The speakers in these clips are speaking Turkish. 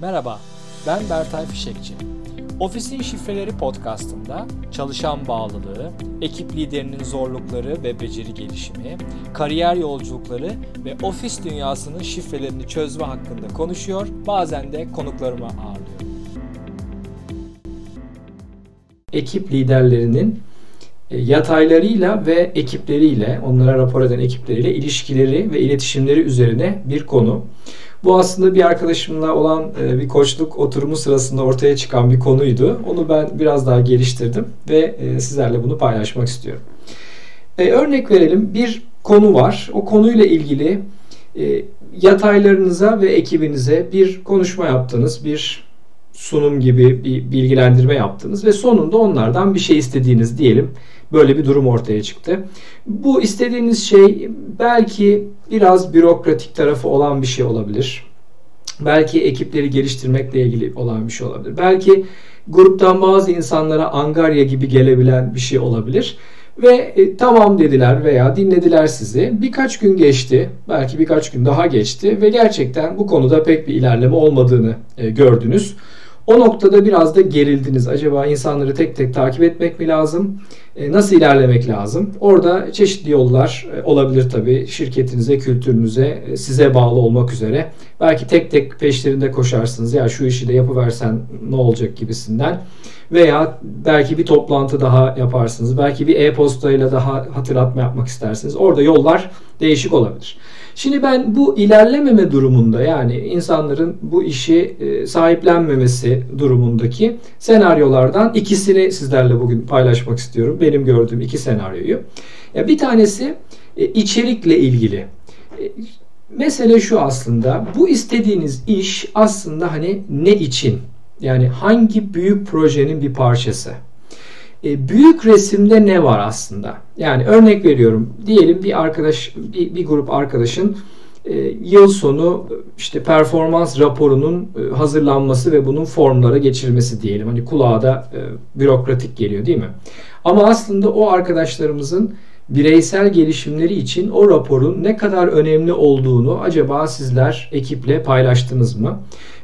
Merhaba, ben Bertay Fişekçi. Ofisin Şifreleri podcastında çalışan bağlılığı, ekip liderinin zorlukları ve beceri gelişimi, kariyer yolculukları ve ofis dünyasının şifrelerini çözme hakkında konuşuyor, bazen de konuklarıma ağırlıyorum. Ekip liderlerinin e, yataylarıyla ve ekipleriyle, onlara rapor eden ekipleriyle ilişkileri ve iletişimleri üzerine bir konu. Bu aslında bir arkadaşımla olan e, bir koçluk oturumu sırasında ortaya çıkan bir konuydu. Onu ben biraz daha geliştirdim ve e, sizlerle bunu paylaşmak istiyorum. E, örnek verelim bir konu var. O konuyla ilgili yataylarınıza ve ekibinize bir konuşma yaptınız, bir sunum gibi bir bilgilendirme yaptınız ve sonunda onlardan bir şey istediğiniz diyelim. Böyle bir durum ortaya çıktı. Bu istediğiniz şey belki biraz bürokratik tarafı olan bir şey olabilir. Belki ekipleri geliştirmekle ilgili olan bir şey olabilir. Belki gruptan bazı insanlara angarya gibi gelebilen bir şey olabilir. Ve e, tamam dediler veya dinlediler sizi. Birkaç gün geçti, belki birkaç gün daha geçti ve gerçekten bu konuda pek bir ilerleme olmadığını e, gördünüz. O noktada biraz da gerildiniz. Acaba insanları tek tek takip etmek mi lazım? E, nasıl ilerlemek lazım? Orada çeşitli yollar e, olabilir tabii. Şirketinize, kültürünüze, e, size bağlı olmak üzere. Belki tek tek peşlerinde koşarsınız. Ya şu işi de yapıversen ne olacak gibisinden. Veya belki bir toplantı daha yaparsınız. Belki bir e-postayla daha hatırlatma yapmak istersiniz. Orada yollar değişik olabilir. Şimdi ben bu ilerlememe durumunda yani insanların bu işi e, sahiplenmemesi durumundaki senaryolardan ikisini sizlerle bugün paylaşmak istiyorum. Benim gördüğüm iki senaryoyu. Ya bir tanesi e, içerikle ilgili. E, mesele şu aslında. Bu istediğiniz iş aslında hani ne için? Yani hangi büyük projenin bir parçası? E, büyük resimde ne var aslında? Yani örnek veriyorum. Diyelim bir arkadaş, bir, bir grup arkadaşın e, yıl sonu işte performans raporunun e, hazırlanması ve bunun formlara geçirilmesi diyelim. Hani kulağa da e, bürokratik geliyor değil mi? Ama aslında o arkadaşlarımızın bireysel gelişimleri için o raporun ne kadar önemli olduğunu acaba sizler ekiple paylaştınız mı?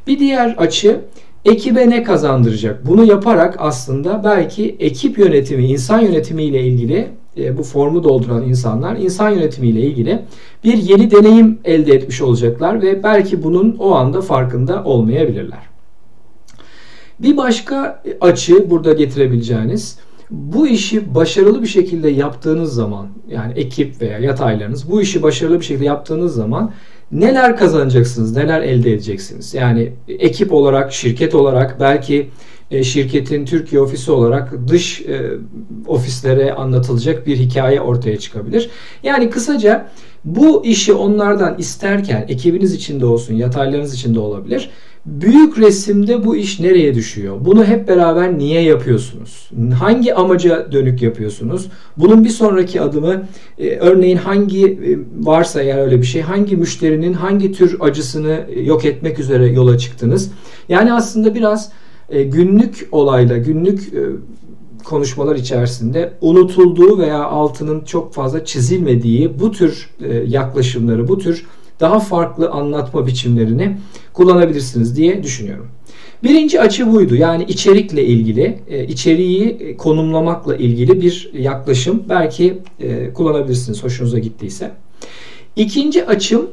Bir diğer açı ekibe ne kazandıracak? Bunu yaparak aslında belki ekip yönetimi, insan yönetimi ile ilgili e, bu formu dolduran insanlar insan yönetimi ile ilgili bir yeni deneyim elde etmiş olacaklar ve belki bunun o anda farkında olmayabilirler. Bir başka açı burada getirebileceğiniz bu işi başarılı bir şekilde yaptığınız zaman yani ekip veya yataylarınız bu işi başarılı bir şekilde yaptığınız zaman neler kazanacaksınız, neler elde edeceksiniz? Yani ekip olarak, şirket olarak belki şirketin Türkiye ofisi olarak dış e, ofislere anlatılacak bir hikaye ortaya çıkabilir. Yani kısaca bu işi onlardan isterken ekibiniz içinde olsun, yataylarınız içinde olabilir Büyük resimde bu iş nereye düşüyor? Bunu hep beraber niye yapıyorsunuz? Hangi amaca dönük yapıyorsunuz? Bunun bir sonraki adımı e, örneğin hangi e, varsa eğer öyle bir şey hangi müşterinin hangi tür acısını e, yok etmek üzere yola çıktınız? Yani aslında biraz e, günlük olayla günlük e, konuşmalar içerisinde unutulduğu veya altının çok fazla çizilmediği bu tür e, yaklaşımları, bu tür daha farklı anlatma biçimlerini kullanabilirsiniz diye düşünüyorum. Birinci açı buydu. Yani içerikle ilgili, içeriği konumlamakla ilgili bir yaklaşım belki kullanabilirsiniz hoşunuza gittiyse. İkinci açım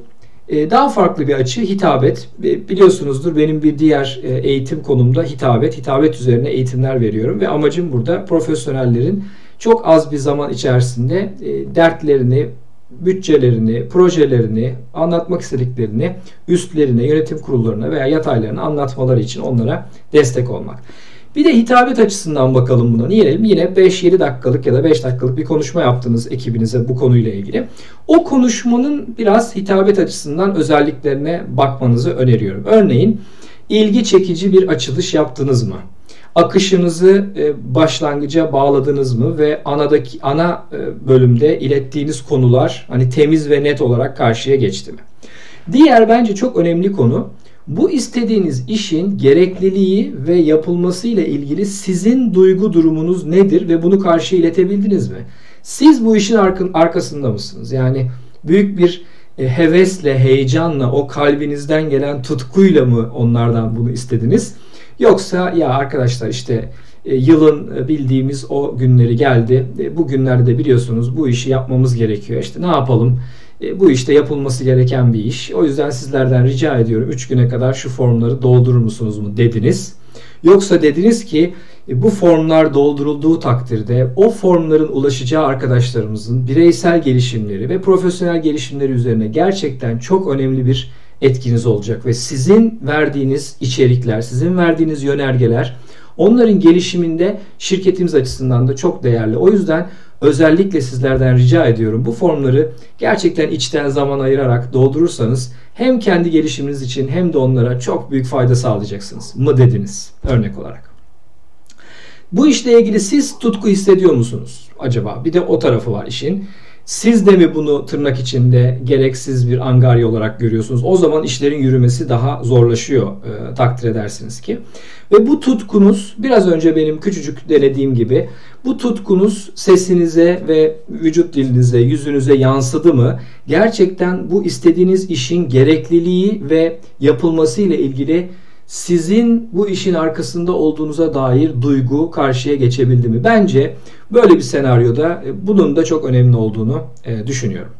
daha farklı bir açı hitabet. Biliyorsunuzdur benim bir diğer eğitim konumda hitabet. Hitabet üzerine eğitimler veriyorum ve amacım burada profesyonellerin çok az bir zaman içerisinde dertlerini, bütçelerini, projelerini, anlatmak istediklerini üstlerine, yönetim kurullarına veya yataylarına anlatmaları için onlara destek olmak. Bir de hitabet açısından bakalım buna. Diyelim yine 5-7 dakikalık ya da 5 dakikalık bir konuşma yaptınız ekibinize bu konuyla ilgili. O konuşmanın biraz hitabet açısından özelliklerine bakmanızı öneriyorum. Örneğin ilgi çekici bir açılış yaptınız mı? akışınızı e, başlangıca bağladınız mı ve anadaki ana e, bölümde ilettiğiniz konular hani temiz ve net olarak karşıya geçti mi? Diğer bence çok önemli konu bu istediğiniz işin gerekliliği ve yapılması ile ilgili sizin duygu durumunuz nedir ve bunu karşı iletebildiniz mi? Siz bu işin arkasında mısınız? Yani büyük bir e, hevesle, heyecanla, o kalbinizden gelen tutkuyla mı onlardan bunu istediniz? Yoksa ya arkadaşlar işte e, yılın e, bildiğimiz o günleri geldi. Bu günlerde biliyorsunuz bu işi yapmamız gerekiyor. İşte ne yapalım? Bu işte yapılması gereken bir iş. O yüzden sizlerden rica ediyorum 3 güne kadar şu formları doldurur musunuz mu dediniz. Yoksa dediniz ki bu formlar doldurulduğu takdirde o formların ulaşacağı arkadaşlarımızın bireysel gelişimleri ve profesyonel gelişimleri üzerine gerçekten çok önemli bir etkiniz olacak ve sizin verdiğiniz içerikler, sizin verdiğiniz yönergeler onların gelişiminde şirketimiz açısından da çok değerli. O yüzden özellikle sizlerden rica ediyorum bu formları gerçekten içten zaman ayırarak doldurursanız hem kendi gelişiminiz için hem de onlara çok büyük fayda sağlayacaksınız mı dediniz örnek olarak. Bu işle ilgili siz tutku hissediyor musunuz acaba? Bir de o tarafı var işin. Siz de mi bunu tırnak içinde gereksiz bir angarya olarak görüyorsunuz? O zaman işlerin yürümesi daha zorlaşıyor e, takdir edersiniz ki. Ve bu tutkunuz biraz önce benim küçücük denediğim gibi bu tutkunuz sesinize ve vücut dilinize, yüzünüze yansıdı mı? Gerçekten bu istediğiniz işin gerekliliği ve yapılması ile ilgili sizin bu işin arkasında olduğunuza dair duygu karşıya geçebildi mi? Bence böyle bir senaryoda e, bunun da çok önemli olduğunu e, düşünüyorum.